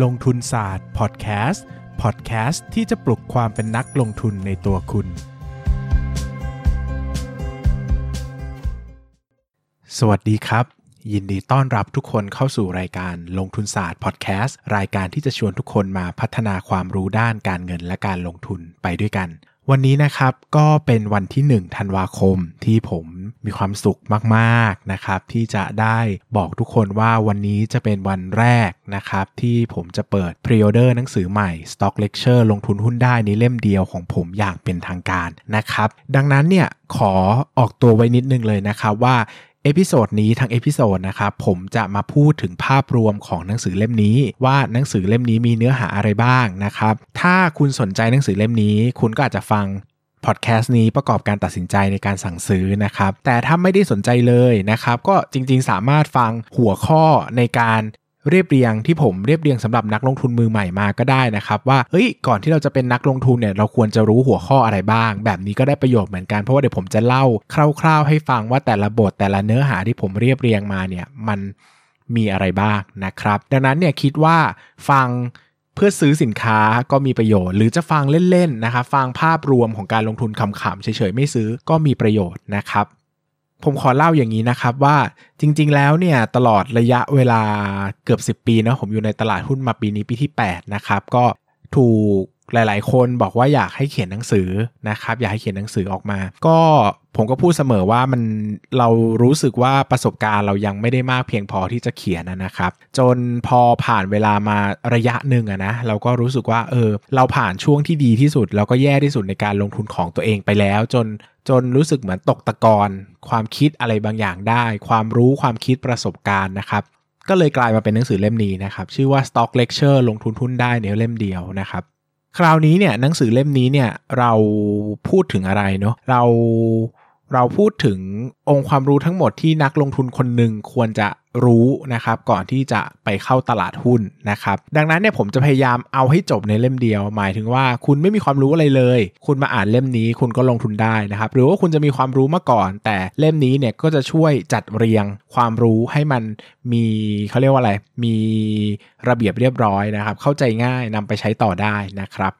ลงทุนศาสตร์พอดแคสต์พอดแคสต์ที่จะปลุกความเป็นนักลงทุนในตัวคุณ สวัสดีครับ ยินดีต้อนรับทุกคนเข้าสู่รายการลงทุนศาสตร์พอดแคสต์รายการที่จะชวนทุกคนมาพัฒนาความรู้ด้านการเงินและการลงทุนไปด้วยกัน วันนี้นะครับก็เป็นวันที่ 1 ธันวาคมที่ผมมีความสุขมากๆนะครับ ที่จะได้บอกทุกคนว่าวันนี้จะเป็นวันแรกนะครับ ที่ผมจะเปิด pre-order หนังสือใหม่ Stock Lecture ลงทุนหุ้นได้ในเล่มเดียวของผมอย่างเป็นทางการนะครับ ดังนั้นเนี่ยขอออกตัวไว้นิดนึงเลยนะครับว่า episode นี้ทั้ง episode นะครับผมจะมาพูดถึงภาพรวมของหนังสือเล่มนี้ ว่าหนังสือเล่มนี้มีเนื้อหาอะไรบ้างนะครับถ้าคุณสนใจหนังสือเล่มนี้ คุณก็อาจจะฟังพอดแคสต์นี้ประกอบการตัดสินใจในการสั่งซื้อนะครับแต่ถ้าไม่ได้สนใจเลยนะครับก็จริงๆสามารถฟังหัวข้อในการ เรียบเรียงที่ผมเรียบเรียงสำหรับนักลงทุนมือใหม่มาก็ได้นะครับ ว่าเฮ้ยก่อนที่เราจะเป็นนักลงทุนเนี่ยเราควรจะรู้หัวข้ออะไรบ้าง แบบนี้ก็ได้ประโยชน์เหมือนกันเพราะว่าเดี๋ยวผมจะเล่าคร่าว ๆ ให้ฟังว่าแต่ละบทแต่ละเนื้อหาที่ผมเรียบเรียงมาเนี่ยมันมีอะไรบ้างนะครับ ดังนั้นเนี่ยคิดว่าฟังเพื่อซื้อสินค้าก็มีประโยชน์ หรือจะฟังเล่นๆนะครับฟังภาพรวมของการลงทุนขำๆเฉยๆไม่ซื้อก็มีประโยชน์นะครับ ผมขอเล่าอย่างนี้นะครับว่าจริง ๆ แล้วเนี่ยตลอดระยะเวลาเกือบ 10 ปีนะผมอยู่ในตลาดหุ้นมาปีนี้ปีที่ 8 นะครับ ก็ถูก หลาย ๆ คนบอกว่าอยากให้เขียนหนังสือนะครับ อยากให้เขียนหนังสือออกมา ก็ผมก็พูดเสมอว่ามันเรารู้สึกว่าประสบการณ์เรายังไม่ได้มากเพียงพอที่จะเขียนนะครับ จนพอผ่านเวลามาระยะหนึ่งอะนะเราก็รู้สึกว่าเออ เราผ่านช่วงที่ดีที่สุด แล้วก็แย่ที่สุดในการลงทุนของตัวเองไปแล้ว จนจนรู้สึกเหมือนตกตะกอนความคิดอะไรบางอย่างได้ ความรู้ความคิดประสบการณ์นะครับก็เลยกลายมาเป็นหนังสือเล่มนี้นะครับ ชื่อว่า Stock Lecture ลงทุนหุ้นได้ในเล่มเดียวนะครับ คราวนี้เนี่ยหนังสือเล่มนี้เนี่ยเราพูดถึงอะไรเนาะเราเราพูดถึงองค์ความรู้ทั้งหมดที่นักลงทุนคนหนึ่งควรจะ รู้นะครับก่อนที่จะไปเข้าตลาดหุ้นนะครับดังนั้นเนี่ยผมจะพยายามเอาให้จบในเล่มเดียว หมายถึงว่าคุณไม่มีความรู้อะไรเลย คุณมาอ่านเล่มนี้คุณก็ลงทุนได้นะครับหรือว่าคุณจะมีความรู้มาก่อน แต่เล่มนี้เนี่ยก็จะช่วยจัดเรียงความรู้ให้มันมีเขาเรียกว่าอะไรมีระเบียบเรียบร้อยนะครับเข้าใจง่ายนำไปใช้ต่อได้นะครับ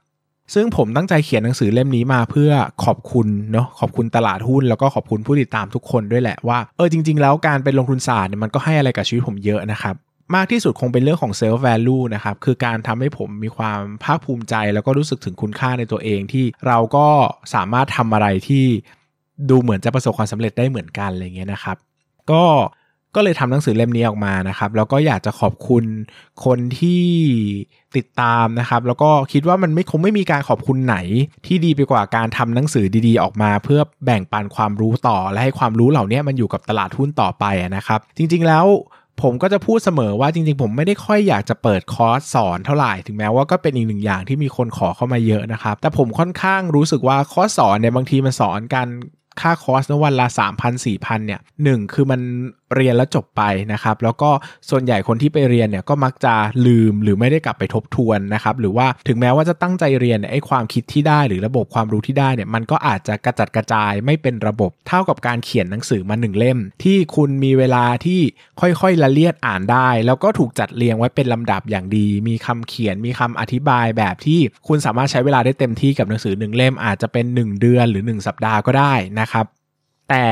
ซึ่งผมตั้งใจเขียนหนังสือเล่มนี้มาเพื่อขอบคุณเนาะขอบคุณตลาดหุ้นแล้วก็ขอบคุณผู้ติดตามทุกคนด้วยแหละว่าเออจริง ๆ แล้วการเป็นลงทุนศาสตร์เนี่ยมันก็ให้อะไรกับชีวิตผมเยอะนะครับมากที่สุดคงเป็นเรื่องของ self value นะครับ คือการทำให้ผมมีความภาคภูมิใจ แล้วก็รู้สึกถึงคุณค่าในตัวเองที่เราก็สามารถทำอะไรที่ดูเหมือนจะประสบความสำเร็จได้เหมือนกันอะไรเงี้ยนะครับ ก็ ก็เลยทำหนังสือเล่มนี้ออกมานะครับ แล้วก็อยากจะขอบคุณคนที่ติดตามนะครับ แล้วก็คิดว่ามันไม่คงไม่มีการขอบคุณไหน ที่ดีไปกว่าการทำหนังสือดีๆ ออกมา เพื่อแบ่งปันความรู้ต่อ และให้ความรู้เหล่านี้มันอยู่กับตลาดหุ้นต่อไปนะครับ จริง ๆ แล้วผมก็จะพูดเสมอว่าจริงๆ ผมไม่ได้ค่อยอยากจะเปิดคอร์สสอนเท่าไหร่ถึงแม้ว่าก็เป็นอีกหนึ่งอย่างที่มีคนขอเข้ามาเยอะนะครับ แต่ผมค่อนข้างรู้สึกว่าคอร์สสอนเนี่ยบางทีมันสอนกันค่าคอร์สนวันละ3,000 4,000เนี่ยหนึ่งคือมัน เรียนแล้วจบไปนะครับ แล้วก็ส่วนใหญ่คนที่ไปเรียนเนี่ยก็มักจะลืมหรือไม่ได้กลับไปทบทวนนะครับ หรือว่าถึงแม้ว่าจะตั้งใจเรียนไอ้ความคิดที่ได้ หรือระบบความรู้ที่ได้เนี่ยมันก็อาจจะกระจัดกระจายไม่เป็นระบบเท่ากับการเขียนหนังสือมาหนึ่งเล่ม ที่คุณมีเวลาที่ค่อยๆละเลียดอ่านได้ แล้วก็ถูกจัดเรียงไว้เป็นลำดับอย่างดี มีคำเขียนมีคำอธิบายแบบที่คุณสามารถใช้เวลาได้เต็มที่กับหนังสือหนึ่งเล่มอาจจะเป็น 1 เดือนหรือ 1 สัปดาห์ก็ได้นะครับ แต่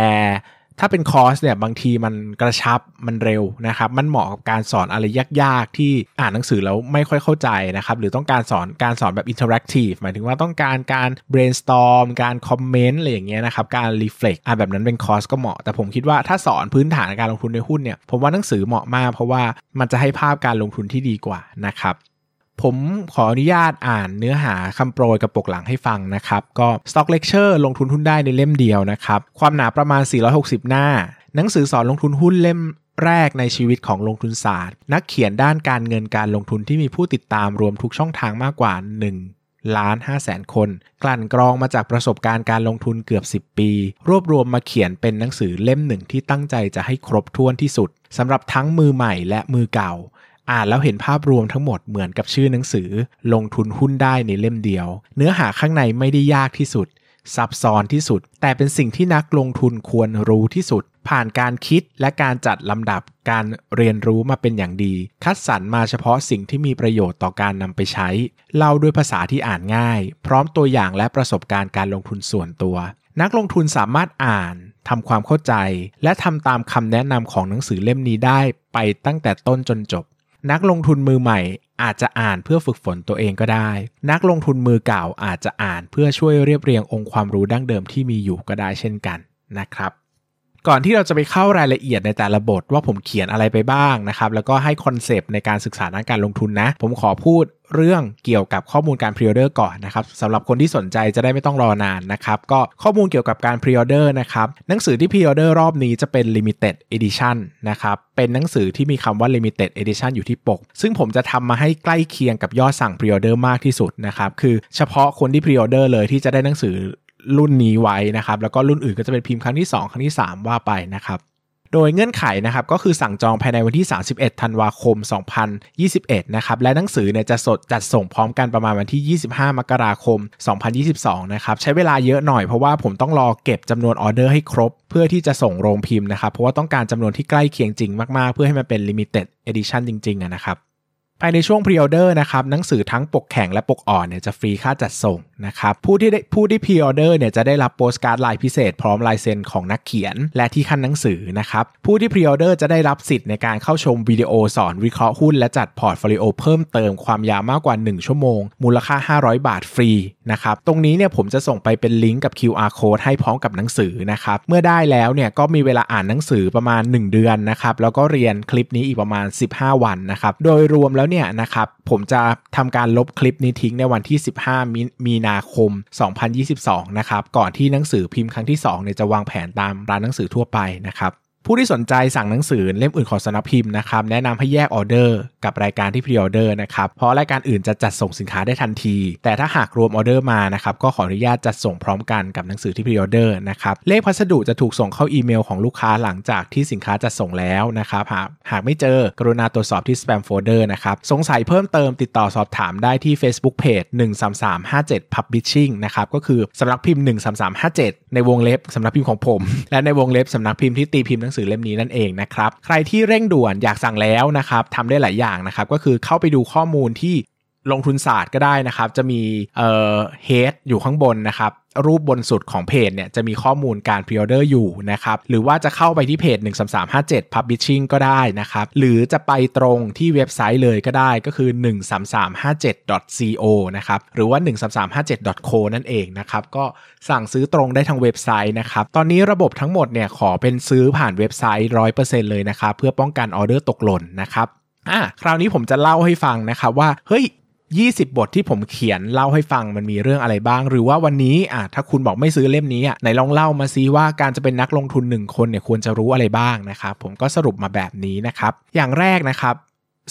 ถ้าเป็นคอร์สเนี่ยบางทีมันกระชับมันเร็วนะครับ มันเหมาะกับการสอนอะไรยากๆ ที่อ่านหนังสือแล้วไม่ค่อยเข้าใจนะครับ หรือต้องการสอนการสอนแบบ interactive หมายถึงว่าต้องการการ brainstorm การ comment อะไรอย่างเงี้ยนะครับ การ reflect อ่าแบบนั้นเป็นคอร์สก็เหมาะ แต่ผมคิดว่าถ้าสอนพื้นฐานการลงทุนในหุ้นเนี่ย ผมว่าหนังสือเหมาะมาก เพราะว่ามันจะให้ภาพการลงทุนที่ดีกว่านะครับ ผมขออนุญาตอ่านเนื้อหาคำโปรยกับปกหลังให้ฟังนะครับ ก็ Stock Lecture ลงทุนหุ้นได้ในเล่มเดียวนะครับ ความหนาประมาณ 460 หน้า หนังสือสอนลงทุนหุ้นเล่มแรกในชีวิตของลงทุนศาสตร์ นักเขียนด้านการเงินการลงทุนที่มีผู้ติดตามรวมทุกช่องทางมากกว่า 1ล้าน5แสนคน กลั่นกรองมาจากประสบการณ์การลงทุนเกือบ 10 ปี รวบรวมมาเขียนเป็นหนังสือเล่มหนึ่งที่ตั้งใจจะให้ครบถ้วนที่สุดสำหรับทั้งมือใหม่และมือเก่า อ่านแล้วเห็นภาพรวมทั้งหมดเหมือนกับชื่อหนังสือ ลงทุนหุ้นได้ในเล่มเดียว เนื้อหาข้างในไม่ได้ยากที่สุด ซับซ้อนที่สุด แต่เป็นสิ่งที่นักลงทุนควรรู้ที่สุด ผ่านการคิดและการจัดลำดับการเรียนรู้มาเป็นอย่างดี คัดสรรมาเฉพาะสิ่งที่มีประโยชน์ต่อการนำไปใช้ เล่าด้วยภาษาที่อ่านง่าย พร้อมตัวอย่างและประสบการณ์การลงทุนส่วนตัว นักลงทุนสามารถอ่านทำความเข้าใจ และทำตามคำแนะนำของหนังสือเล่มนี้ได้ไปตั้งแต่ต้นจนจบ นักลงทุนมือใหม่อาจจะอ่านเพื่อฝึกฝนตัวเองก็ได้ นักลงทุนมือเก่าอาจจะอ่านเพื่อช่วยเรียบเรียงองค์ความรู้ดั้งเดิมที่มีอยู่ก็ได้เช่นกันนะครับก่อนที่เราจะไปเข้ารายละเอียดในแต่ละบทว่าผมเขียนอะไรไปบ้างนะครับ แล้วก็ให้ concept ในการศึกษาด้านการลงทุนนะ ผมขอพูด เรื่องเกี่ยวกับข้อมูลการ pre-order ก่อนนะครับสำหรับคนที่สนใจจะได้ไม่ต้องรอนานนะครับก็ข้อมูลเกี่ยวกับการ pre-order นะครับหนังสือที่ pre-order รอบนี้จะเป็น Limited Edition นะครับเป็นหนังสือที่มีคำว่า Limited Edition อยู่ที่ปก ซึ่งผมจะทำมาให้ใกล้เคียงกับยอดสั่งพรีออเดอร์มากที่สุดนะครับคือเฉพาะคนที่พรีออเดอร์เลยที่จะได้หนังสือรุ่นนี้ไว้นะครับแล้วก็รุ่นอื่นก็จะเป็นพิมพ์ครั้งที่ 2 ครั้งที่ 3 ว่าไปนะครับ โดยเงื่อนไขนะครับก็คือสั่งจองภายในวันที่ 31 ธันวาคม 2021 นะครับ และหนังสือเนี่ยจะสดจัดส่งพร้อมกันประมาณวันที่ 25 มกราคม 2022 นะครับ ใช้เวลาเยอะหน่อยเพราะว่าผมต้องรอเก็บจำนวนออเดอร์ให้ครบ เพื่อที่จะส่งโรงพิมพ์นะครับ เพราะว่าต้องการจำนวนที่ใกล้เคียงจริงมากๆ เพื่อให้มันเป็น limited edition จริงๆนะครับ ภายในช่วงพรีออเดอร์นะครับหนังสือทั้งปกแข็งและปกอ่อนเนี่ยจะฟรีค่าจัดส่งนะครับผู้ที่ได้ผู้ที่พรีออเดอร์เนี่ยจะได้รับโปสการ์ดลายพิเศษ พร้อมลายเซ็นของนักเขียน และที่คั่นหนังสือนะครับผู้ที่พรีออเดอร์จะได้รับสิทธิ์ในการเข้าชมวิดีโอสอนวิเคราะห์หุ้นและจัดพอร์ตโฟลิโอเพิ่มเติมความยาวมากกว่า 1 ชั่วโมง มูลค่า 500 บาทฟรี นะครับ ตรงนี้เนี่ยผมจะส่งไปเป็นลิงก์กับ QR code ให้พร้อมกับหนังสือนะครับ เมื่อได้แล้วเนี่ยก็มีเวลาอ่านหนังสือประมาณ 1 เดือนนะครับ แล้วก็เรียนคลิปนี้อีกประมาณ 15 วันนะครับ โดยรวมแล้วเนี่ยนะครับผมจะทำการลบคลิปนี้ทิ้งในวันที่ 15มีมีนาคม 2022 นะครับ ก่อนที่หนังสือพิมพ์ครั้งที่2เนี่ยจะวางแผงตามร้านหนังสือทั่วไปนะครับ ผู้ที่สนใจสั่งหนังสือเล่มอื่นของสำนักพิมพ์นะครับแนะนำให้แยกออเดอร์กับรายการที่พรีออเดอร์นะครับเพราะรายการอื่นจะจัดส่งสินค้าได้ทันที แต่ถ้าหากรวมออเดอร์มานะครับก็ขออนุญาตจัดส่งพร้อมกันกับหนังสือที่พรีออเดอร์นะครับเลขพัสดุจะถูกส่งเข้าอีเมลของลูกค้าหลังจากที่สินค้าจัดส่งแล้วนะครับหากหากไม่เจอกรุณาตรวจสอบที่ spam folder นะครับสงสัยเพิ่มเติมติดต่อสอบถามได้ที่ Facebook Page 13357 Publishing นะครับก็คือสำนักพิมพ์ 13357 ในวงเล็บสำนักพิมพ์ของผม และในวงเล็บสำนักพิมพ์ที่ตีพิมพ์หนังสือเล่มนี้นั่นเองนะครับ ใครที่เร่งด่วนอยากสั่งแล้วนะครับทำได้หลายอย่างนะครับ ก็คือเข้าไปดูข้อมูลที่ ลงทุนศาสตร์ก็ได้นะครับ จะมีเอ่อเฮดอยู่ข้างบนนะครับ รูปบนสุดของเพจเนี่ยจะมีข้อมูลการพรีออเดอร์อยู่นะครับ หรือว่าจะเข้าไปที่เพจ 13357 Publishing ก็ได้นะครับ หรือจะไปตรงที่เว็บไซต์เลยก็ได้ก็คือ 13357.co นะครับ หรือว่า 13357.co นั่นเองนะครับ ก็สั่งซื้อตรงได้ทางเว็บไซต์นะครับ ตอนนี้ระบบทั้งหมดเนี่ยขอเป็นซื้อผ่านเว็บไซต์ 100%เลยนะครับ เพื่อป้องกันออเดอร์ตกหล่นนะครับอะคราวนี้ผมจะเล่าให้ฟังนะครับว่า เฮ้ย 20 บทที่ผมเขียนเล่าให้ฟังมันมีเรื่องอะไรบ้าง หรือว่าวันนี้อะถ้าคุณบอกไม่ซื้อเล่มนี้อะไหนลองเล่ามาซิว่าการจะเป็นนักลงทุนหนึ่งคนเนี่ยควรจะรู้อะไรบ้างนะครับผมก็สรุปมาแบบนี้นะครับอย่างแรกนะครับ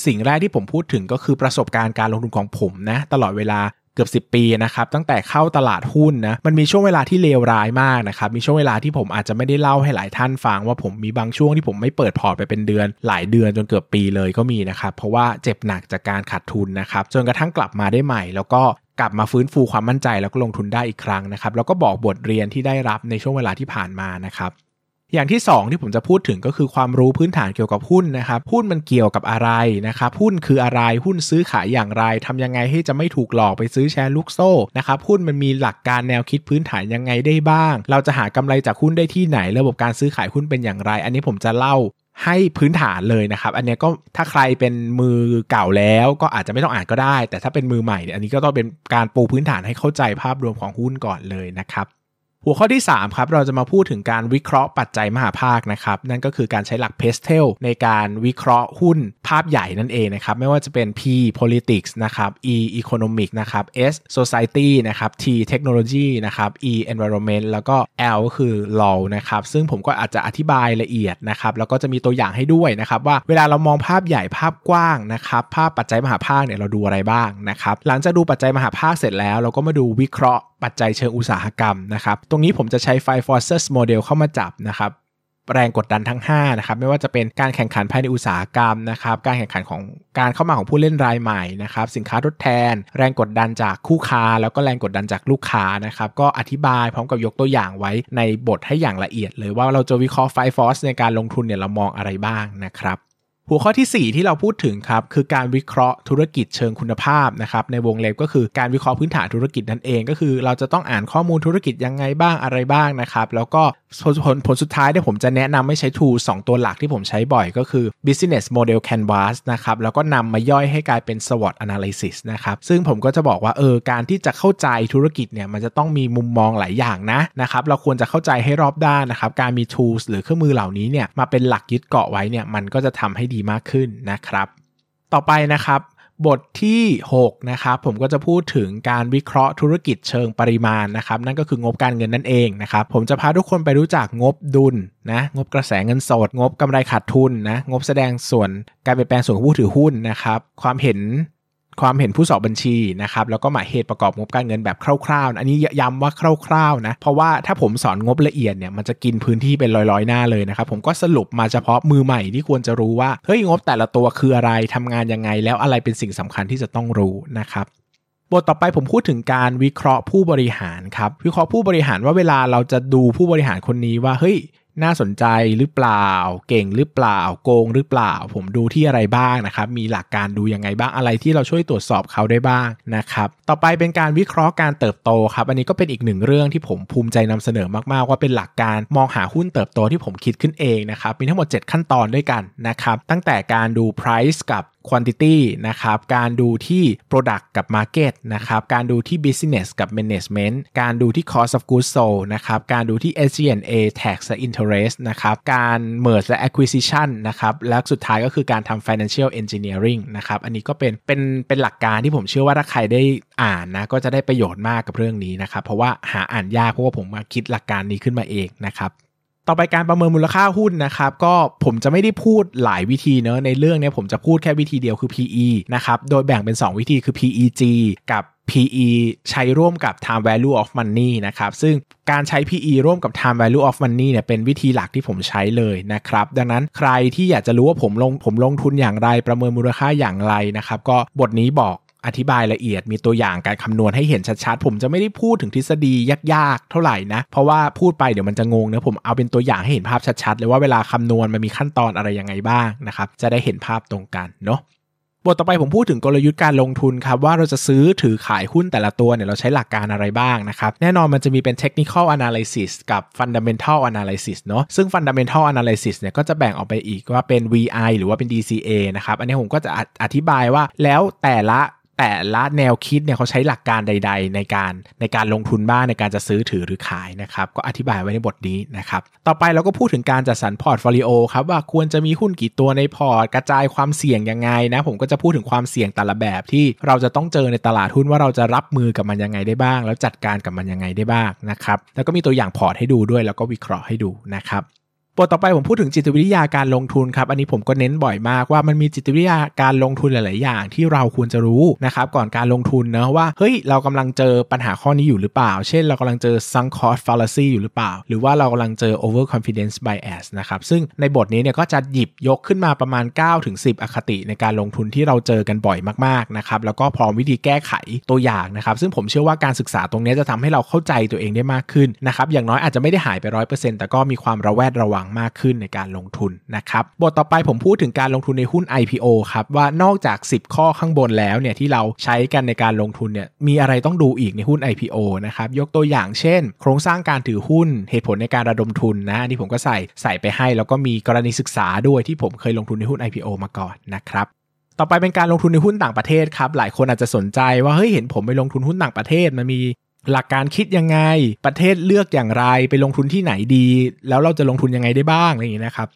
สิ่งแรกที่ผมพูดถึงก็คือประสบการณ์การลงทุนของผมนะตลอดเวลา กือบ10 ปีนะครับตั้งแต่เข้าตลาดหุ้นนะมันมีช่วงเวลาที่เลวร้ายมากนะครับมีช่วงเวลาที่ผมอาจจะไม่ได้เล่าให้หลายท่านฟังว่าผมมีบางช่วงที่ผมไม่เปิดพอร์ตไปเป็นเดือน หลายเดือนจนเกือบปีเลยก็มีนะครับเพราะว่าเจ็บหนักจากการขาดทุนนะครับจนกระทั่งกลับมาได้ใหม่ แล้วก็กลับมาฟื้นฟูความมั่นใจแล้วก็ลงทุนได้อีกครั้งนะครับแล้วก็บอกบทเรียนที่ได้รับในช่วงเวลาที่ผ่านมานะครับ อย่างที่ 2 ที่ผมจะพูดถึงก็คือความรู้พื้นฐานเกี่ยวกับหุ้นนะครับหุ้นมันเกี่ยวกับอะไรนะครับหุ้นคืออะไรหุ้นซื้อขายอย่างไรทำยังไงให้จะไม่ถูกหลอกไปซื้อแชร์ลูกโซ่นะครับหุ้นมันมีหลักการแนวคิดพื้นฐานยังไงได้บ้าง เราจะหากำไรจากหุ้นได้ที่ไหน ระบบการซื้อขายหุ้นเป็นอย่างไร อันนี้ผมจะเล่าให้พื้นฐานเลยนะครับ อันนี้ก็ถ้าใครเป็นมือเก่าแล้วก็อาจจะไม่ต้องอ่านก็ได้ แต่ถ้าเป็นมือใหม่เนี่ยอันนี้ก็ต้องเป็นการปูพื้นฐานให้เข้าใจภาพรวมของหุ้นก่อนเลยนะครับ หัวข้อที่ 3 ครับ เราจะมาพูดถึงการวิเคราะห์ปัจจัยมหาภาคนะครับ นั่นก็คือการใช้หลักเพสเทลในการวิเคราะห์หุ้นภาพใหญ่นั่นเองนะครับ ไม่ว่าจะเป็น P politics นะครับ E economic นะครับ S society นะครับ T technology นะครับ E environment แล้วก็ L ก็คือ law นะครับ ซึ่งผมก็อาจจะอธิบายละเอียดนะครับ แล้วก็จะมีตัวอย่างให้ด้วยนะครับว่าเวลาเรามองภาพใหญ่ภาพกว้างนะครับ ภาพปัจจัยมหาภาคเนี่ยเราดูอะไรบ้างนะครับ หลังจากดูปัจจัยมหาภาคเสร็จแล้ว เราก็มาดูวิเคราะห์ปัจจัยเชิงอุตสาหกรรมนะครับตรงนี้ผมจะใช้ไฟ Forces Model เข้ามาจับนะครับแรงกดดันทั้ง5นะครับไม่ว่าจะเป็นการแข่งขันภายในอุตสาหกรรมนะครับการแข่งขันของการเข้ามาของผู้เล่นรายใหม่นะครับสินค้าทดแทน แรงกดดันจากคู่ค้า แล้วก็แรงกดดันจากลูกค้านะครับก็อธิบายพร้อมกับยกตัวอย่างไว้ในบทให้อย่างละเอียดเลยว่าเราจะวิเคราะห์ไฟฟอสในการลงทุนเนี่ยเรามองอะไรบ้างนะครับ หัวข้อที่ 4 ที่เราพูดถึงครับคือการวิเคราะห์ธุรกิจเชิงคุณภาพนะครับในวงเล็บก็คือการวิเคราะห์พื้นฐานธุรกิจนั่นเองก็คือ เราจะต้องอ่านข้อมูลธุรกิจยังไงบ้างอะไรบ้างนะครับแล้วก็ผลผลสุดท้ายที่ผมจะแนะนำไม่ใช้ tool 2 ตัวหลักที่ผมใช้บ่อยก็คือ business model canvas นะครับแล้วก็นำมาย่อยให้กลายเป็น SWOT analysis นะครับซึ่งผมก็จะบอกว่าเออการที่จะเข้าใจธุรกิจเนี่ยมันจะต้องมีมุมมองหลายอย่างนะนะครับเราควรจะเข้าใจให้รอบด้านนะครับการมี tools หรือเครื่องมือเหล่านี้เนี่ยมาเป็นหลักยึดเกาะไว้เนี่ยมันก็จะทำให้ดีมากขึ้นนะครับ ต่อไปนะครับบทที่6นะครับผมก็จะพูดถึงการวิเคราะห์ธุรกิจเชิงปริมาณนะครับนั่นก็คืองบการเงินนั่นเองนะครับผมจะพาทุกคนไปรู้จักงบดุลนะงบกระแสเงินสด งบกำไรขาดทุนนะงบแสดงส่วนการเปลี่ยนแปลงส่วนผู้ถือหุ้นนะครับความเห็น ความเห็นผู้สอบบัญชีนะครับแล้วก็หมายเหตุประกอบงบการเงินแบบคร่าวๆ อันนี้ย้ำว่าคร่าวๆนะเพราะว่าถ้าผมสอนงบละเอียดเนี่ยมันจะกินพื้นที่เป็นร้อยๆหน้าเลยนะครับผมก็สรุปมาเฉพาะมือใหม่ที่ควรจะรู้ว่าเฮ้ยงบแต่ละตัวคืออะไรทำงานยังไง แล้วอะไรเป็นสิ่งสำคัญที่จะต้องรู้นะครับบทต่อไปผมพูดถึงการวิเคราะห์ผู้บริหารครับวิเคราะห์ผู้บริหารว่าเวลาเราจะดูผู้บริหารคนนี้ว่าเฮ้ย น่าสนใจหรือเปล่า เก่งหรือเปล่า โกงหรือเปล่า ผมดูที่อะไรบ้างนะครับ มีหลักการดูยังไงบ้างอะไรที่เราช่วยตรวจสอบเขาได้บ้างนะครับ ต่อไปเป็นการวิเคราะห์การเติบโตครับ อันนี้ก็เป็นอีกหนึ่งเรื่องที่ผมภูมิใจนำเสนอมากๆ ว่าเป็นหลักการมองหาหุ้นเติบโตที่ผมคิดขึ้นเองนะครับ มีทั้งหมด 7 ขั้นตอนด้วยกันนะครับ ตั้งแต่การดู price กับ quantity นะครับ การดูที่ product กับ market นะครับ การดูที่ business กับ management การดูที่ cost of goods sold นะครับ การดูที่ SG&A tax และ interest นะครับ การ merge และ acquisition นะครับ และสุดท้ายก็คือการทำ financial engineering นะครับ อันนี้ก็เป็น เป็น เป็นหลักการที่ผมเชื่อว่าถ้าใครได้อ่านนะ ก็จะได้ประโยชน์มากกับเรื่องนี้นะครับ เพราะว่าหาอ่านยาก เพราะว่าผมมาคิดหลักการนี้ขึ้นมาเองนะครับ ต่อไปการประเมินมูลค่าหุ้นนะครับ ก็ผมจะไม่ได้พูดหลายวิธีเนอะในเรื่องนี้ผมจะพูดแค่วิธีเดียวคือ PE นะครับ โดยแบ่งเป็น 2 วิธีคือ PEG กับ PE ใช้ร่วมกับ time value of money นะครับ ซึ่งการใช้ PE ร่วมกับ time value of money เนี่ยเป็นวิธีหลักที่ผมใช้เลยนะครับ ดังนั้นใครที่อยากจะรู้ว่าผมลงผมลงทุนอย่างไรประเมินมูลค่าอย่างไรนะครับ ก็บทนี้บอก อธิบายละเอียดมีตัวอย่างการคำนวณให้เห็นชัดๆ ผมจะไม่ได้พูดถึงทฤษฎียากๆ เท่าไหร่นะ เพราะว่าพูดไปเดี๋ยวมันจะงงนะผมเอาเป็นตัวอย่างให้เห็นภาพชัดๆ เลยว่าเวลาคำนวณมันมีขั้นตอนอะไรยังไงบ้างนะครับ จะได้เห็นภาพตรงกันเนาะบทต่อไปผมพูดถึงกลยุทธ์การลงทุนครับว่าเราจะซื้อถือขายหุ้นแต่ละตัวเนี่ยเราใช้หลักการอะไรบ้างนะครับ แน่นอนมันจะมีเป็น technical analysis กับ fundamental analysis เนาะซึ่ง fundamental analysis เนี่ยก็จะแบ่งออกไปอีกว่าเป็น VI หรือว่าเป็น DCA นะครับ อันนี้ผมก็จะอธิบายว่าแล้วแต่ละ แต่ละแนวคิดเนี่ยเขาใช้หลักการใด ๆ ในการในการลงทุนบ้างในการจะซื้อถือหรือขายนะครับก็อธิบายไว้ในบทนี้นะครับต่อไปเราก็พูดถึงการจัดสรรพอร์ตโฟลิโอครับว่าควรจะมีหุ้นกี่ตัวในพอร์ตกระจายความเสี่ยงยังไงนะผมก็จะพูดถึงความเสี่ยงแต่ละแบบที่เราจะต้องเจอในตลาดหุ้นว่าเราจะรับมือกับมันยังไงได้บ้าง แล้วจัดการกับมันยังไงได้บ้างนะครับแล้วก็มีตัวอย่างพอร์ตให้ดูด้วย แล้วก็วิเคราะห์ให้ดูนะครับ บทต่อไปผมพูดถึงจิตวิทยาการลงทุนครับ อันนี้ผมก็เน้นบ่อยมากว่ามันมีจิตวิทยาการลงทุนหลาย ๆ อย่างที่เราควรจะรู้นะครับก่อนการลงทุนนะว่าเฮ้ยเรากำลังเจอปัญหาข้อนี้อยู่หรือเปล่า เช่นเรากำลังเจอ sunk cost fallacy อยู่หรือเปล่า หรือว่าเรากำลังเจอ over confidence bias นะครับซึ่งในบทนี้เนี่ยก็จะหยิบยกขึ้นมาประมาณ9ถึง10 อคติในการลงทุนที่เราเจอกันบ่อยมาก ๆ นะครับแล้วก็พร้อมวิธีแก้ไขตัวอย่างนะครับซึ่งผมเชื่อว่าการศึกษาตรงนี้จะทำให้เราเข้าใจตัวเองได้มากขึ้นนะครับอย่างน้อยอาจจะไม่ได้หายไปร้อยเปอร์เซ็นต์แต่ก็มีความระแวดระวังมากขึ้นในการลงทุนนะครับบทต่อไปผมพูดถึงการลงทุนในหุ้น IPO ครับว่านอกจาก 10 ข้อข้างบนแล้วเนี่ยที่เราใช้กันในการลงทุนเนี่ยมีอะไรต้องดูอีกในหุ้น IPO นะครับยกตัวอย่างเช่น โครงสร้างการถือหุ้นเหตุผลในการระดมทุนนะนี่ผมก็ใส่ใส่ไปให้ แล้วก็มีกรณีศึกษาด้วยที่ผมเคยลงทุนในหุ้น IPO มาก่อนนะครับต่อไปเป็นการลงทุนในหุ้นต่างประเทศครับ หลายคนอาจจะสนใจว่าเฮ้ยเห็นผมไปลงทุนหุ้นต่างประเทศมันมี หลักการคิดยังไง ประเทศเลือกอย่างไร ไปลงทุนที่ไหนดี แล้วเราจะลงทุนยังไงได้บ้างอะไรอย่างนี้นะครับ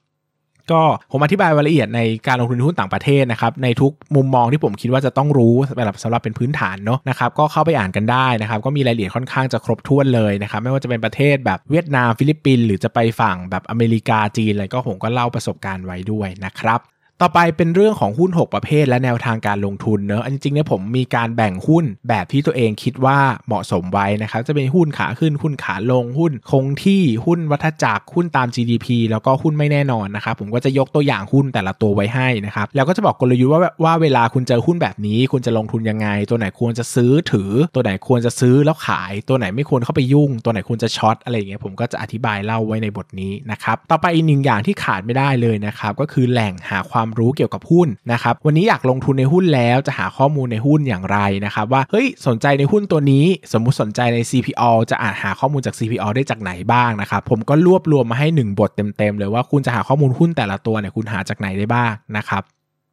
ก็ผมอธิบายรายละเอียดในการลงทุนหุ้นต่างประเทศนะครับในทุกมุมมองที่ผมคิดว่าจะต้องรู้สำหรับสำหรับเป็นพื้นฐานเนาะนะครับก็เข้าไปอ่านกันได้นะครับก็มีรายละเอียดค่อนข้างจะครบถ้วนเลยนะครับไม่ว่าจะเป็นประเทศแบบเวียดนามฟิลิปปินส์หรือจะไปฝั่งแบบอเมริกาจีนอะไรก็ผมก็เล่าประสบการณ์ไว้ด้วยนะครับ ต่อไปเป็นเรื่องของหุ้น 6 ประเภทและแนวทางการลงทุนเนอะจริงๆเนี่ยผมมีการแบ่งหุ้นแบบที่ตัวเองคิดว่าเหมาะสมไว้นะครับ จะเป็นหุ้นขาขึ้น หุ้นขาลง หุ้นคงที่หุ้นวัฏจักรหุ้นตาม GDP แล้วก็หุ้นไม่แน่นอนนะครับ ผมก็จะยกตัวอย่างหุ้นแต่ละตัวไว้ให้นะครับ แล้วก็จะบอกกลยุทธ์ว่าว่าเวลาคุณเจอหุ้นแบบนี้ คุณจะลงทุนยังไง ตัวไหนควรจะซื้อถือ ตัวไหนควรจะซื้อแล้วขาย ตัวไหนไม่ควรเข้าไปยุ่ง ตัวไหนควรจะ short อะไรอย่างเงี้ยผมก็จะอธิบายเล่าไว้ในบทนี้นะครับต่อไปอีกหนึ่งอย่างที่ขาดไม่ได้เลยนะครับก็คือแหล่งหาความความรู้เกี่ยวกับหุ้นนะครับวันนี้อยากลงทุนในหุ้นแล้วจะหาข้อมูลในหุ้นอย่างไรนะครับว่าเฮ้ยสนใจในหุ้นตัวนี้ สมมุติสนใจใน CPALL จะอาจหาข้อมูลจาก CPO ได้จากไหนบ้างนะครับผมก็รวบรวมมาให้ 1 บทเต็มๆเลยว่าคุณจะหาข้อมูลหุ้นแต่ละตัวเนี่ยคุณหาจากไหนได้บ้างนะครับ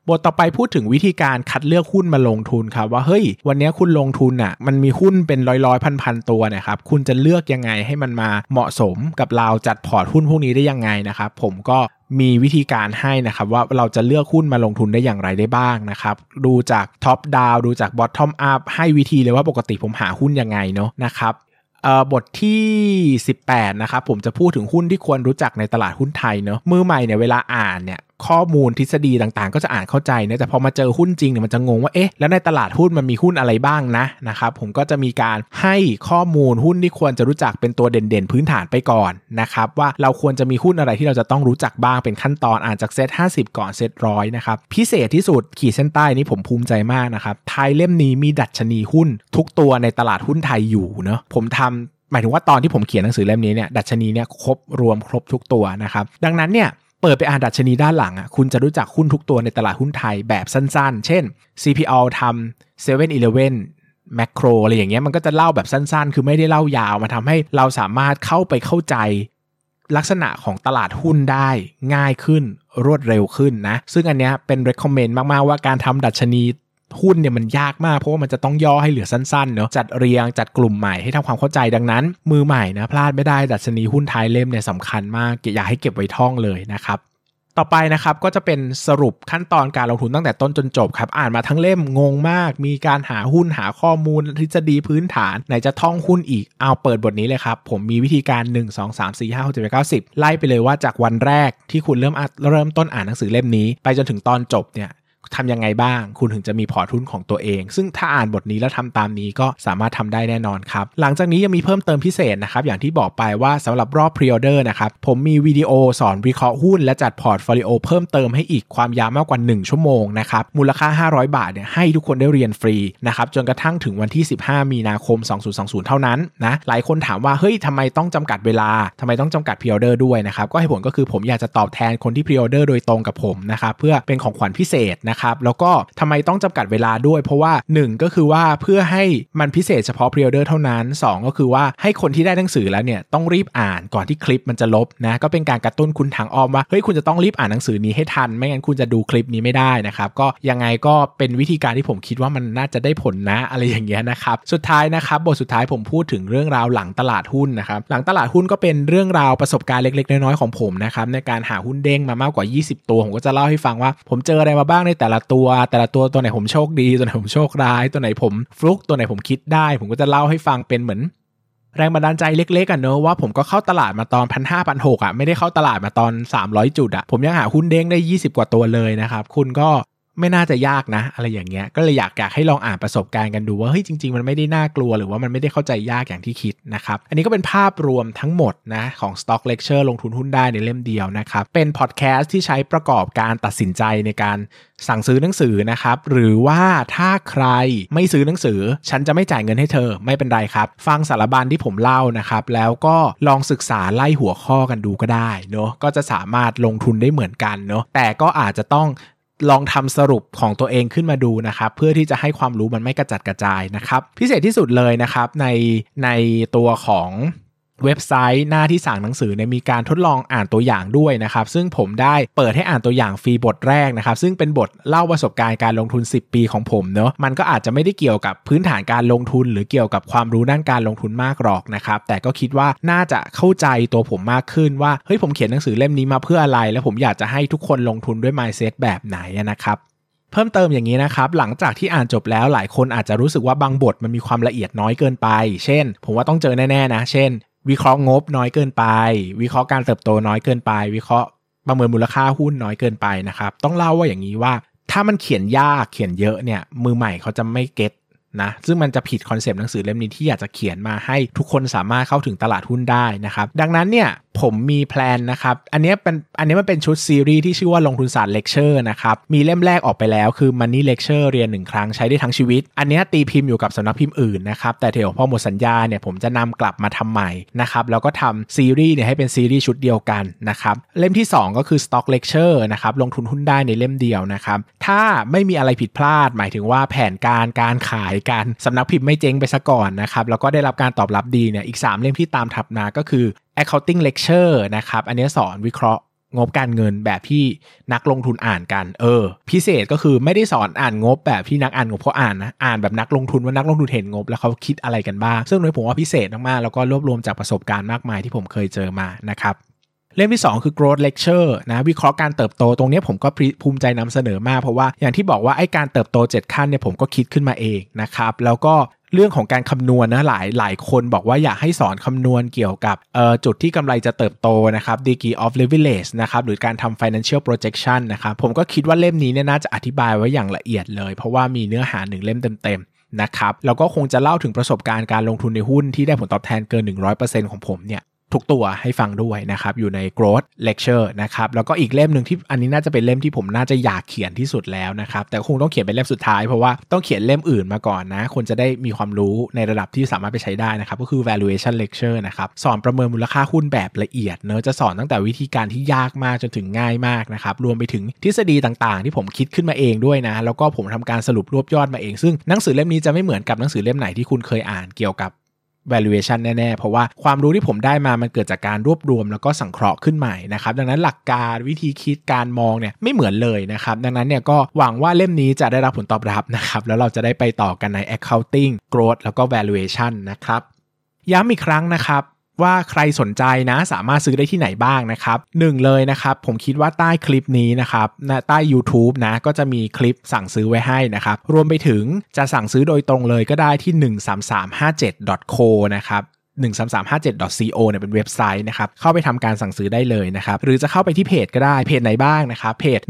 บทต่อไปพูดถึงวิธีการคัดเลือกหุ้นมาลงทุนครับว่าเฮ้ย วันนี้คุณลงทุนอะมันมีหุ้นเป็นร้อยร้อยพันพันตัวนะครับคุณจะเลือกยังไงให้มันมาเหมาะสมกับเราจัดพอร์ตหุ้นพวกนี้ได้ยังไงนะครับผมก็มีวิธีการให้นะครับว่าเราจะเลือกหุ้นมาลงทุนได้อย่างไรได้บ้างนะครับดูจาก top down ดูจาก bottom up ให้วิธีเลยว่าปกติผมหาหุ้นยังไงเนาะนะครับบทที่ 18 นะครับผมจะพูดถึงหุ้นที่ควรรู้จักในตลาดหุ้นไทยเนาะมือใหม่เนี่ยเวลาอ่านเนี่ย ข้อมูลทฤษฎีต่างๆ ก็จะอ่านเข้าใจนะแต่พอมาเจอหุ้นจริงเนี่ยมันจะงงว่าเอ๊ะแล้วในตลาดหุ้นมันมีหุ้นอะไรบ้างนะนะครับผมก็จะมีการให้ข้อมูลหุ้นที่ควรจะรู้จักเป็นตัวเด่นๆ พื้นฐานไปก่อนนะครับว่าเราควรจะมีหุ้นอะไรที่เราจะต้องรู้จักบ้างเป็นขั้นตอนอ่านจากเซต50 ก่อนเซตร้อยนะครับพิเศษที่สุดขีดเส้นใต้นี้ผมภูมิใจมากนะครับไทยเล่มนี้มีดัชนีหุ้น ทุกตัวในตลาดหุ้นไทยอยู่เนาะผมทำหมายถึงว่าตอนที่ผมเขียนหนังสือเล่มนี้เนี่ยดัชนีเนี่ยครบรวมครบทุกตัวนะครับดังนั้นเนี่ย เปิดไปอ่านดัชนีด้านหลังอะคุณจะรู้จักหุ้นทุกตัวในตลาดหุ้นไทยแบบสั้นๆ เช่น CPO ทำ7 e เ e ่ e อ e ลเวแมคโครอะไรอย่างเงี้ยมันก็จะเล่าแบบสั้นๆ คือไม่ได้เล่ายาวมาทำให้เราสามารถเข้าไปเข้าใจลักษณะของตลาดหุ้นได้ง่ายขึ้นรวดเร็วขึ้นนะ ซึ่งอันเนี้ยเป็น recommend มาก ๆ ว่าการทำดัชนี หุ้นเนี่ยมันยากมากเพราะว่ามันจะต้องย่อให้เหลือสั้นๆเนาะจัดเรียงจัดกลุ่มใหม่ให้ทำความเข้าใจดังนั้น มือใหม่นะพลาดไม่ได้ดัชนีหุ้นไทยเล่มเนี่ยสำคัญมากอยากให้เก็บไว้ท่องเลยนะครับต่อไปนะครับก็จะเป็นสรุปขั้นตอนการลงทุนตั้งแต่ต้นจนจบครับอ่านมาทั้งเล่มงงมาก มีการหาหุ้นหาข้อมูลทฤษฎีพื้นฐานไหนจะท่องหุ้นอีกเอาเปิดบทนี้เลยครับ ผมมีวิธีการ 1 2 3 4 5 6 7 8 9 10 ไล่ไปเลยว่าจากวันแรกที่คุณเริ่มเริ่มต้นอ่านหนังสือเล่มนี้ ไปจนถึงตอนจบเนี่ย ทำยังไงบ้าง คุณถึงจะมีพอร์ตหุ้นของตัวเอง ซึ่งถ้าอ่านบทนี้แล้วทำตามนี้ก็สามารถทำได้แน่นอนครับ หลังจากนี้ยังมีเพิ่มเติมพิเศษนะครับ อย่างที่บอกไปว่าสำหรับรอบพรีออเดอร์นะครับ ผมมีวิดีโอสอนวิเคราะห์หุ้นและจัดพอร์ตโฟลิโอเพิ่มเติมให้อีกความยาวมากกว่า 1 ชั่วโมงนะครับ มูลค่า 500 บาทเนี่ยให้ทุกคนได้เรียนฟรีนะครับ จนกระทั่งถึงวันที่ 15 มีนาคม 2020 เท่านั้นนะ หลายคนถามว่า เฮ้ยทำไมต้องจำกัดเวลาทำไมต้องจำกัดพรีออเดอร์ด้วยนะครับ ก็เหตุผลก็คือผมอยากจะตอบแทนคนที่พรีออเดอร์โดยตรงกับผมนะครับ เพื่อเป็นของขวัญพิเศษนะครับ แล้วก็ทำไมต้องจำกัดเวลาด้วย เพราะว่า 1 ก็คือว่าเพื่อให้มันพิเศษเฉพาะพรีออเดอร์เท่านั้น 2 ก็คือว่าให้คนที่ได้หนังสือแล้วเนี่ยต้องรีบอ่านก่อนที่คลิปมันจะลบนะก็เป็นการกระตุ้นคุณทางอ้อมว่าเฮ้ยคุณจะต้องรีบอ่านหนังสือนี้ให้ทัน ไม่งั้นคุณจะดูคลิปนี้ไม่ได้นะครับก็ยังไงก็เป็นวิธีการที่ผมคิดว่ามันน่าจะได้ผลนะอะไรอย่างเงี้ยนะครับสุดท้ายนะครับบทสุดท้ายผมพูดถึงเรื่องราวหลังตลาดหุ้นนะครับหลังตลาดหุ้นก็เป็นเรื่องราวประสบการณ์เล็กๆน้อยๆของผมนะครับในการหาหุ้นเด้งมามากกว่า 20 ตัวผมก็จะเล่าให้ฟังว่า ผมเจออะไรมาบ้างในแต่ละตัว แต่ละตัวตัวไหนผมโชคดี ตัวไหนผมโชคร้าย ตัวไหนผมฟลุกตัวไหนผมคิดได้ ผมก็จะเล่าให้ฟังเป็นเหมือน แรงบันดาลใจเล็กๆอะเนอะว่าผมก็เข้าตลาดมาตอนพันห้าพันหกอะไม่ได้เข้าตลาดมาตอน 300 จุดอะผมยังหาหุ้นเด้งได้ 20 กว่าตัวเลยนะครับ คุณก็ ไม่น่าจะยากนะ อะไรอย่างเงี้ยก็เลยอยากอยากให้ลองอ่านประสบการณ์กันดูว่าเฮ้ยจริง ๆ มันไม่ได้น่ากลัวหรือว่ามันไม่ได้เข้าใจยากอย่างที่คิดนะครับอันนี้ก็เป็นภาพรวมทั้งหมดนะของ Stock Lecture ลงทุนหุ้นได้ในเล่มเดียวนะครับเป็นพอดแคสต์ที่ใช้ประกอบการตัดสินใจในการสั่งซื้อหนังสือนะครับหรือว่าถ้าใครไม่ซื้อหนังสือ ฉันจะไม่จ่ายเงินให้เธอไม่เป็นไรครับ ฟังสารบัญที่ผมเล่านะครับแล้วก็ลองศึกษาไล่หัวข้อกันดูก็ได้เนาะก็จะสามารถลงทุนได้เหมือนกันเนาะแต่ก็อาจจะต้อง ลองทำสรุปของตัวเองขึ้นมาดูนะครับเพื่อที่จะให้ความรู้มันไม่กระจัดกระจายนะครับ พิเศษที่สุดเลยนะครับในในตัวของ เว็บไซต์หน้าที่สั่งหนังสือเนี่ยมีการทดลองอ่านตัวอย่างด้วยนะครับ ซึ่งผมได้เปิดให้อ่านตัวอย่างฟรีบทแรกนะครับ ซึ่งเป็นบทเล่าประสบการณ์การลงทุน 10 ปีของผมเนาะมันก็อาจจะไม่ได้เกี่ยวกับพื้นฐานการลงทุน หรือเกี่ยวกับความรู้ด้านการลงทุนมากหรอกนะครับ แต่ก็คิดว่าน่าจะเข้าใจตัวผมมากขึ้นว่าเฮ้ยผมเขียนหนังสือเล่มนี้มาเพื่ออะไร และผมอยากจะให้ทุกคนลงทุนด้วย mindset แบบไหนนะครับเพิ่มเติมอย่างนี้นะครับ หลังจากที่อ่านจบแล้วหลายคนอาจจะรู้สึกว่าบางบทมันมีความละเอียดน้อยเกินไป เช่น ผมว่าต้องเจอแน่ ๆ นะ เช่น วิเคราะห์งบน้อยเกินไป วิเคราะห์การเติบโตน้อยเกินไป วิเคราะห์ประเมินมูลค่าหุ้นน้อยเกินไปนะครับ ต้องเล่าว่าอย่างนี้ว่า ถ้ามันเขียนยากเขียนเยอะเนี่ยมือใหม่เขาจะไม่เก็ตนะซึ่งมันจะผิดคอนเซปต์หนังสือเล่มนี้ที่อยากจะเขียนมาให้ทุกคนสามารถเข้าถึงตลาดหุ้นได้นะครับ ดังนั้นเนี่ย ผมมี plan นะครับ อันนี้เป็นอันนี้มันเป็นชุดซีรีส์ที่ชื่อว่าลงทุนศาสตร์เลคเชอร์นะครับ มีเล่มแรกออกไปแล้วคือ Money Lecture เรียนหนึ่งครั้งใช้ได้ทั้งชีวิต อันนี้ตีพิมพ์อยู่กับสำนักพิมพ์อื่นนะครับ แต่เดี๋ยวพอหมดสัญญาเนี่ยผมจะนำกลับมาทำใหม่นะครับ แล้วก็ทำซีรีส์เนี่ยให้เป็นซีรีส์ชุดเดียวกันนะครับ เล่มที่ 2 ก็คือ Stock Lecture นะครับ ลงทุนหุ้นได้ในเล่มเดียวนะครับ ถ้าไม่มีอะไรผิดพลาด หมายถึงว่าแผนการการขายการสำนักพิมพ์ไม่เจ๊งไปซะก่อนนะครับ แล้วก็ได้รับการตอบรับดีเนี่ย อีก 3 เล่มที่ตามถัดมาก็คือ accounting lecture นะครับ อันนี้สอนวิเคราะห์งบการเงินแบบที่นักลงทุนอ่านกัน เออ พิเศษก็คือไม่ได้สอนอ่านงบแบบที่นักอ่านงบเขาอ่านนะอ่านแบบนักลงทุนว่านักลงทุนเห็นงบแล้วเขาคิดอะไรกันบ้าง ซึ่งในผมว่าพิเศษมากๆแล้วก็รวบรวมจากประสบการณ์มากมายที่ผมเคยเจอมานะครับเล่มที่ 2 คือ growth lecture นะวิเคราะห์การเติบโตตรงนี้ผมก็ภูมิใจนำเสนอมากเพราะว่าอย่างที่บอกว่าไอ้การเติบโต 7 ขั้นเนี่ยผมก็คิดขึ้นมาเองนะครับแล้วก็ เรื่องของการคำนวณนะหลายหลายคนบอกว่าอยากให้สอนคำนวณเกี่ยวกับจุดที่กำไรจะเติบโตนะครับ degree of leverage นะครับหรือการทำ financial projection นะครับผมก็คิดว่าเล่มนี้เนี่ยน่าจะอธิบายไว้อย่างละเอียดเลย เพราะว่ามีเนื้อหาหนึ่งเล่มเต็มๆนะครับแล้วก็คงจะเล่าถึงประสบการณ์การลงทุนในหุ้นที่ได้ผลตอบแทนเกิน 100%ของผมเนี่ย ทุกตัวให้ฟังด้วยนะครับ อยู่ใน growth lecture นะครับ แล้วก็อีกเล่มหนึ่งที่อันนี้น่าจะเป็นเล่มที่ผมน่าจะอยากเขียนที่สุดแล้วนะครับ แต่คงต้องเขียนเป็นเล่มสุดท้ายเพราะว่าต้องเขียนเล่มอื่นมาก่อนนะ คนจะได้มีความรู้ในระดับที่สามารถไปใช้ได้นะครับ ก็คือ valuation lecture นะครับ สอนประเมินมูลค่าหุ้นแบบละเอียดเนอะจะสอนตั้งแต่วิธีการที่ยากมากจนถึงง่ายมากนะครับ รวมไปถึงทฤษฎีต่างๆ ที่ผมคิดขึ้นมาเองด้วยนะ แล้วก็ผมทำการสรุปรวบยอดมาเอง ซึ่งหนังสือเล่มนี้จะไม่เหมือนกับหนังสือเล่มไหนที่คุณเคยอ่านเกี่ยวกับ valuation แน่ ๆ เพราะว่าความรู้ที่ผมได้มามันเกิดจากการรวบรวมแล้วก็สังเคราะห์ขึ้นใหม่นะครับ ดังนั้นหลักการวิธีคิดการมองเนี่ยไม่เหมือนเลยนะครับ ดังนั้นเนี่ยก็หวังว่าเล่มนี้จะได้รับผลตอบรับนะครับ แล้วเราจะได้ไปต่อกันใน accounting growth แล้วก็ valuation นะครับ ย้ำอีกครั้งนะครับ ว่าใครสนใจนะสามารถซื้อได้ที่ไหนบ้างนะครับหนึ่งเลยนะครับ ผมคิดว่าใต้คลิปนี้นะครับใต้ YouTube นะก็จะมีคลิปสั่งซื้อไว้ให้นะครับ รวมไปถึงจะสั่งซื้อโดยตรงเลยก็ได้ที่ 13357.co นะครับ 13357.co เนี่ยเป็นเว็บไซต์นะครับเข้าไปทำการสั่งซื้อได้เลยนะครับหรือจะเข้าไปที่เพจก็ได้เพจไหนบ้างนะครับเพจ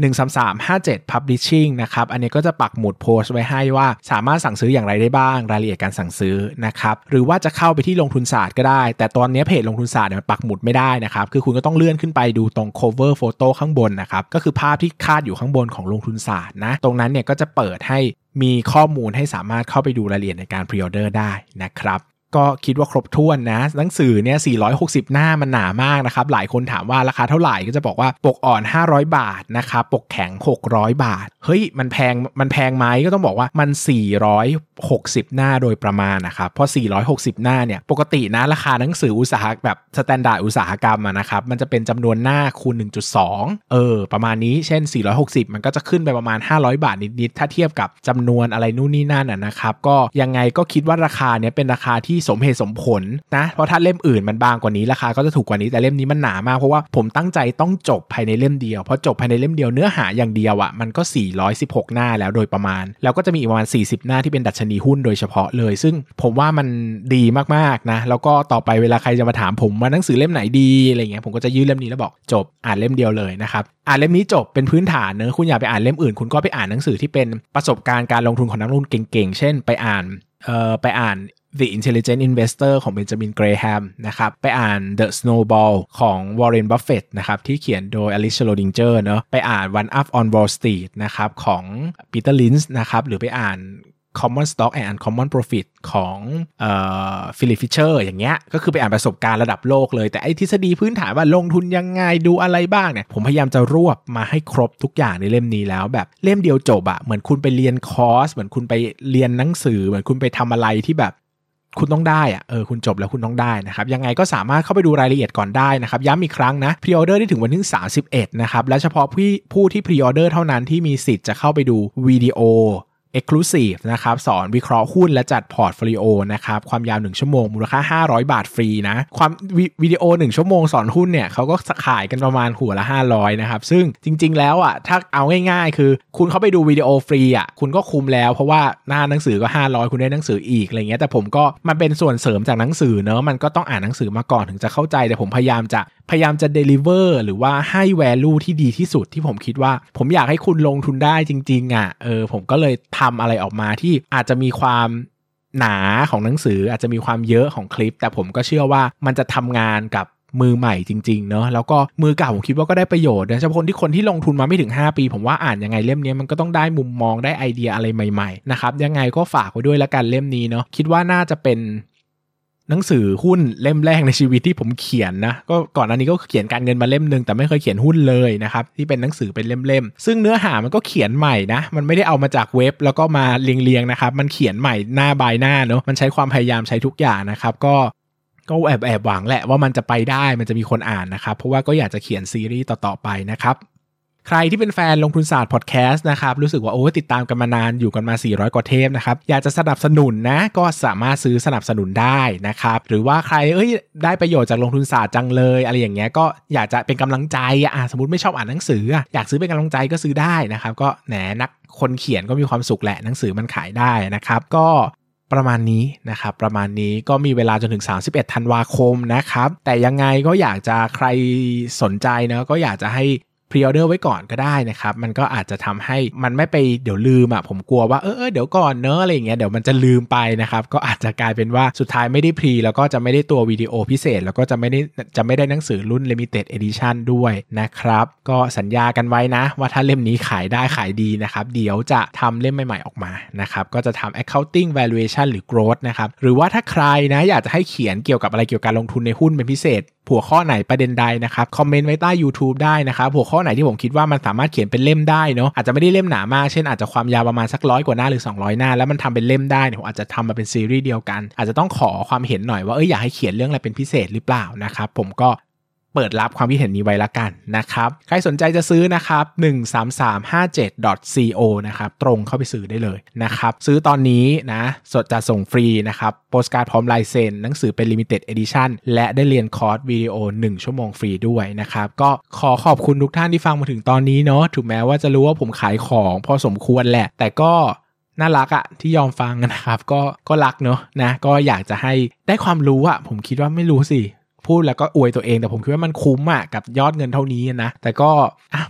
13357 Publishing นะครับอันนี้ก็จะปักหมุดโพสต์ไว้ให้ว่าสามารถสั่งซื้ออย่างไรได้บ้าง รายละเอียดการสั่งซื้อนะครับหรือว่าจะเข้าไปที่ลงทุนศาสตร์ก็ได้ แต่ตอนนี้เพจลงทุนศาสตร์เนี่ยมันปักหมุดไม่ได้นะครับคือคุณก็ต้องเลื่อนขึ้นไปดูตรง cover photo ข้างบนนะครับก็คือภาพที่คาดอยู่ข้างบนของลงทุนศาสตร์นะตรงนั้นเนี่ยก็จะเปิดให้มีข้อมูลให้สามารถเข้าไปดูรายละเอียดในการพรีออเดอร์ได้นะครับ ก็คิดว่าครบถ้วนนะ หนังสือเนี่ย 460 หน้ามันหนามากนะครับ หลายคนถามว่าราคาเท่าไหร่ก็จะบอกว่าปกอ่อน 500 บาทนะครับปกแข็ง 600 บาท เฮ้ย มันแพงมันแพงไหมก็ต้องบอกว่ามัน 460 หน้าโดยประมาณนะครับเพราะ 460 หน้าเนี่ย ปกตินะราคาหนังสืออุตสาหแบบ standard อุตสาหกรรมนะครับมันจะเป็นจำนวนหน้าคูณ 1.2 เออ ประมาณนี้เช่น 460 มันก็จะขึ้นไปประมาณ 500 บาทนิดๆถ้าเทียบกับจำนวนอะไรนู่นนี่นั่นนะครับก็ยังไงก็คิดว่าราคาเนี้ยเป็นราคาที่สมเหตุสมผลนะเพราะถ้าเล่มอื่นมันบางกว่านี้ราคาก็จะถูกกว่านี้แต่เล่มนี้มันหนามากเพราะว่าผมตั้งใจต้องจบภายในเล่มเดียวเพราะจบภายในเล่มเดียวเนื้อหาอย่างเดียวอะ่ะมันก็ 416 หน้าแล้วโดยประมาณ แล้วก็จะมีอีกประมาณ 40 หน้าที่เป็นดัชนีหุ้นโดยเฉพาะเลย ซึ่งผมว่ามันดีมากๆนะแล้วก็ต่อไปเวลาใครจะมาถามผมว่าหนังสือเล่มไหนดีอะไรเงี้ยผมก็จะยื่นเล่มนี้แล้วบอกจบอ่านเล่มเดียวเลยนะครับอ่านเล่มนี้จบเป็นพื้นฐานเนอะคุณอยากไปอ่านเล่มอื่น คุณก็ไปอ่านหนังสือที่เป็นประสบการณ์การลงทุนของนักลงทุนเก่งๆ เช่น ไปอ่านเอ่อไปอ่าน The Intelligent Investor ของ Benjamin Graham นะครับ ไปอ่าน The Snowball ของ Warren Buffett นะครับ ที่เขียนโดย Alice Schroeder เนาะไปอ่าน One Up on Wall Street นะครับ ของ Peter Lynch นะครับ หรือไปอ่าน Common Stock and Uncommon Profit ของ Philip Fisher อย่างเงี้ยก็คือไปอ่านประสบการณ์ระดับโลกเลย แต่ไอ้ทฤษฎีพื้นฐานว่าลงทุนยังไงดูอะไรบ้างเนี่ย ผมพยายามจะรวบมาให้ครบทุกอย่างในเล่มนี้แล้ว แบบเล่มเดียวจบอะเหมือนคุณไปเรียนคอร์ส เหมือนคุณไปเรียนหนังสือ เหมือนคุณไปทำอะไรที่แบบ คุณต้องได้อะเออคุณจบแล้วคุณต้องได้นะครับยังไงก็สามารถเข้าไปดูรายละเอียดก่อนได้นะครับย้ำอีกครั้งนะพรีออเดอร์ได้ถึงวันที่31นะครับและเฉพาะผู้ผู้ที่พรีออเดอร์เท่านั้นที่มีสิทธิ์จะเข้าไปดูวิดีโอ Exclusive นะครับสอนวิเคราะห์หุ้นและจัดพอร์ตโฟลิโอนะครับความยาว 1 ชั่วโมง มูลค่า 500 บาทฟรีนะความวิดีโอ 1 ชั่วโมงสอนหุ้นเนี่ยเขาก็ขายกันประมาณหัวละ 500 นะครับ ซึ่งจริง ๆ แล้วอะถ้าเอาง่าย ๆ คือ คุณเข้าไปดูวิดีโอฟรีอะคุณก็คุมแล้ว เพราะว่าหน้าหนังสือก็ 500 คุณได้หนังสืออีกอะไรเงี้ยแต่ผมก็มันเป็นส่วนเสริมจากหนังสือเนอะมันก็ต้องอ่านหนังสือมาก่อนถึงจะเข้าใจแต่ผมพยายามจะ พยายามจะ deliver หรือว่าให้ value ที่ดีที่สุดที่ผมคิดว่า ผมอยากให้คุณลงทุนได้จริงๆอะ่ะเออผมก็เลยทำอะไรออกมาที่อาจจะมีความหนาของหนังสืออาจจะมีความเยอะของคลิป แต่ผมก็เชื่อว่ามันจะทำงานกับมือใหม่จริงๆเนาะแล้วก็มือเก่าผมคิดว่าก็ได้ประโยชน์นะเฉพาะคนที่คนที่ลงทุนมาไม่ถึง 5 ปี ผมว่าอ่านยังไงเล่มนี้มันก็ต้องได้มุมมองได้ไอเดียอะไรใหม่ๆนะครับยังไงก็ฝากไว้ด้วยละกันเล่มนี้เนาะคิดว่าน่าจะเป็น หนังสือหุ้นเล่มแรกในชีวิตที่ผมเขียนนะก็ก่อนอันนี้ก็เขียนการเงินมาเล่มหนึ่งแต่ไม่เคยเขียนหุ้นเลยนะครับที่เป็นหนังสือเป็นเล่มๆซึ่งเนื้อหามันก็เขียนใหม่นะมันไม่ได้เอามาจากเว็บแล้วก็มาเรียงๆนะครับมันเขียนใหม่หน้าบายหน้าเนาะมันใช้ความพยายามใช้ทุกอย่างนะครับก็ก็แอบแอบหวังแหละว่ามันจะไปได้มันจะมีคนอ่านนะครับเพราะว่าก็อยากจะเขียนซีรีส์ต่อๆไปนะครับ ใครที่เป็นแฟนลงทุนศาสตร์พอดแคสต์นะครับรู้สึกว่าโอ้ติดตามกันมานานอยู่กันมา 400 กว่าเทปนะครับอยากจะสนับสนุนนะก็สามารถซื้อสนับสนุนได้นะครับหรือว่าใครเอ้ยได้ประโยชน์จากลงทุนศาสตร์จังเลย อะไรอย่างเงี้ยก็อยากจะเป็นกำลังใจอะสมมติไม่ชอบอ่านหนังสืออยากซื้อเป็นกำลังใจก็ซื้อได้นะครับก็แหมนักคนเขียนก็มีความสุขแหละหนังสือมันขายได้นะครับก็ประมาณนี้นะครับประมาณนี้ก็มีเวลาจนถึง 31 ธันวาคมนะครับ แต่ยังไงก็อยากจะใครสนใจนะก็อยากจะให้ พรีออเดอร์ไว้ก่อนก็ได้นะครับ มันก็อาจจะทำให้มันไม่ไปเดี๋ยวลืมอะผมกลัวว่าเออเดี๋ยวก่อนเนอะอะไรอย่างเงี้ยเดี๋ยวมันจะลืมไปนะครับก็อาจจะกลายเป็นว่าสุดท้ายไม่ได้ pre แล้วก็จะไม่ได้ตัววิดีโอพิเศษ แล้วก็จะไม่ได้จะไม่ได้หนังสือรุ่น Limited Edition ด้วยนะครับ ก็สัญญากันไว้นะ ว่าถ้าเล่มนี้ขายได้ขายดีนะครับ เดี๋ยวจะทำเล่มใหม่ๆออกมานะครับก็จะทำ accounting valuation หรือ growth นะครับหรือว่าถ้าใครนะอยากจะให้เขียนเกี่ยวกับอะไรเกี่ยวกับการลงทุนในหุ้นเป็นพิเศษหัวข้อไหนประเด็นใดนะครับคอมเมนต์ไว้ใต้ YouTube ได้นะครับหัวข้อไหนที่ผมคิดว่ามันสามารถเขียนเป็นเล่มได้เนาะอาจจะไม่ได้เล่มหนามากเช่นอาจจะความยาวประมาณสักร้อยกว่าหน้าหรือ 200 หน้า แล้วมันทำเป็นเล่มได้เนี่ยผมอาจจะทำมาเป็นซีรีส์เดียวกัน อาจจะต้องขอความเห็นหน่อยว่าเอออยากให้เขียนเรื่องอะไรเป็นพิเศษหรือเปล่านะครับผมก็ เปิดรับความคิดเห็นนี้ไว้ละกันนะครับ ใครสนใจจะซื้อนะครับ 13357.co นะครับ ตรงเข้าไปซื้อได้เลยนะครับ ซื้อตอนนี้นะสดจะส่งฟรีนะครับโปสการ์ดพร้อมลายเซ็นหนังสือเป็น Limited Edition และได้เรียนคอร์สวิดีโอ 1 ชั่วโมงฟรีด้วยนะครับ ก็ขอขอบคุณทุกท่านที่ฟังมาถึงตอนนี้เนาะถึงแม้ว่าจะรู้ว่าผมขายของพอสมควรแหละ แต่ก็น่ารักอะที่ยอมฟังนะครับ ก็ก็รักเนาะนะก็อยากจะให้ได้ความรู้อะผมคิดว่าไม่รู้สิ พูดแล้วก็อวยตัวเองแต่ผมคิดว่ามันคุ้มอะกับยอดเงินเท่านี้นะ แต่ก็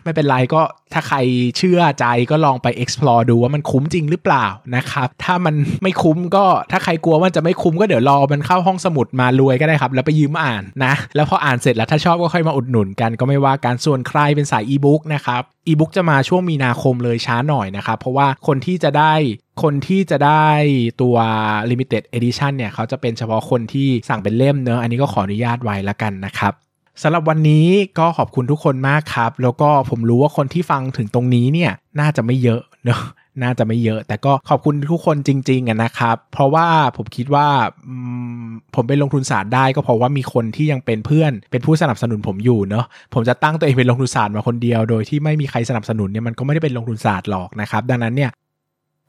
ไม่เป็นไรก็ ถ้าใครเชื่อใจก็ลองไป explore ดูว่ามันคุ้มจริงหรือเปล่านะครับ ถ้ามันไม่คุ้มก็ถ้าใครกลัวว่าจะไม่คุ้มก็เดี๋ยวรอมันเข้าห้องสมุดมารวยก็ได้ครับ แล้วไปยืมอ่านนะ แล้วพออ่านเสร็จแล้วถ้าชอบก็ค่อยมาอุดหนุนกันก็ไม่ว่าการส่วนใครเป็นสายอีบุ๊กนะครับอีบุ๊กจะมาช่วงมีนาคมเลยช้าหน่อยนะครับ เพราะว่าคนที่จะได้คนที่จะได้ตัว limited edition เนี่ยเขาจะเป็นเฉพาะคนที่สั่งเป็นเล่มเนอะอันนี้ก็ขออนุญาตไว้ละกันนะครับ สำหรับวันนี้ก็ขอบคุณทุกคนมากครับ แล้วก็ผมรู้ว่าคนที่ฟังถึงตรงนี้เนี่ยน่าจะไม่เยอะเนอะน่าจะไม่เยอะ แต่ก็ขอบคุณทุกคนจริงๆนะครับ เพราะว่าผมคิดว่าผมไปลงทุนศาสตร์ได้ก็เพราะว่ามีคนที่ยังเป็นเพื่อน เป็นผู้สนับสนุนผมอยู่เนาะผมจะตั้งตัวเองเป็นลงทุนศาสตร์มาคนเดียว โดยที่ไม่มีใครสนับสนุนเนี่ยมันก็ไม่ได้เป็นลงทุนศาสตร์หรอกนะครับ ดังนั้นเนี่ย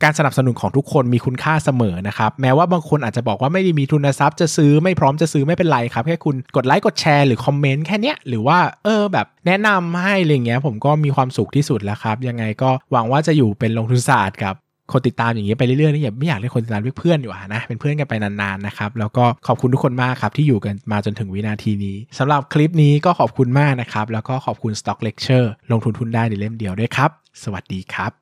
การสนับสนุนของทุกคนมีคุณค่าเสมอนะครับ แม้ว่าบางคนอาจจะบอกว่าไม่ได้มีทุนทรัพย์จะซื้อไม่พร้อมจะซื้อไม่เป็นไรครับ แค่คุณกดไลค์กดแชร์หรือคอมเมนต์แค่นี้หรือว่าเออแบบแนะนำให้อะไรเงี้ยผมก็มีความสุขที่สุดแล้วครับ ยังไงก็หวังว่าจะอยู่เป็นลงทุนศาสตร์กับคนติดตามอย่างนี้ยไปเรื่อยๆนี่อย่าไม่อยากเรียกคนติดตามเรียกเพื่อนอยู่นะเป็นเพื่อนกันไปนานๆนะครับแล้วก็ขอบคุณทุกคนมากครับที่อยู่กันมาจนถึงวินาทีนี้สำหรับคลิปนี้ก็ขอบคุณมากนะครับแล้วก็ขอบคุณ Stock Lecture ลงทุนทุนได้ในเล่มเดียวด้วยครับ สวัสดีครับ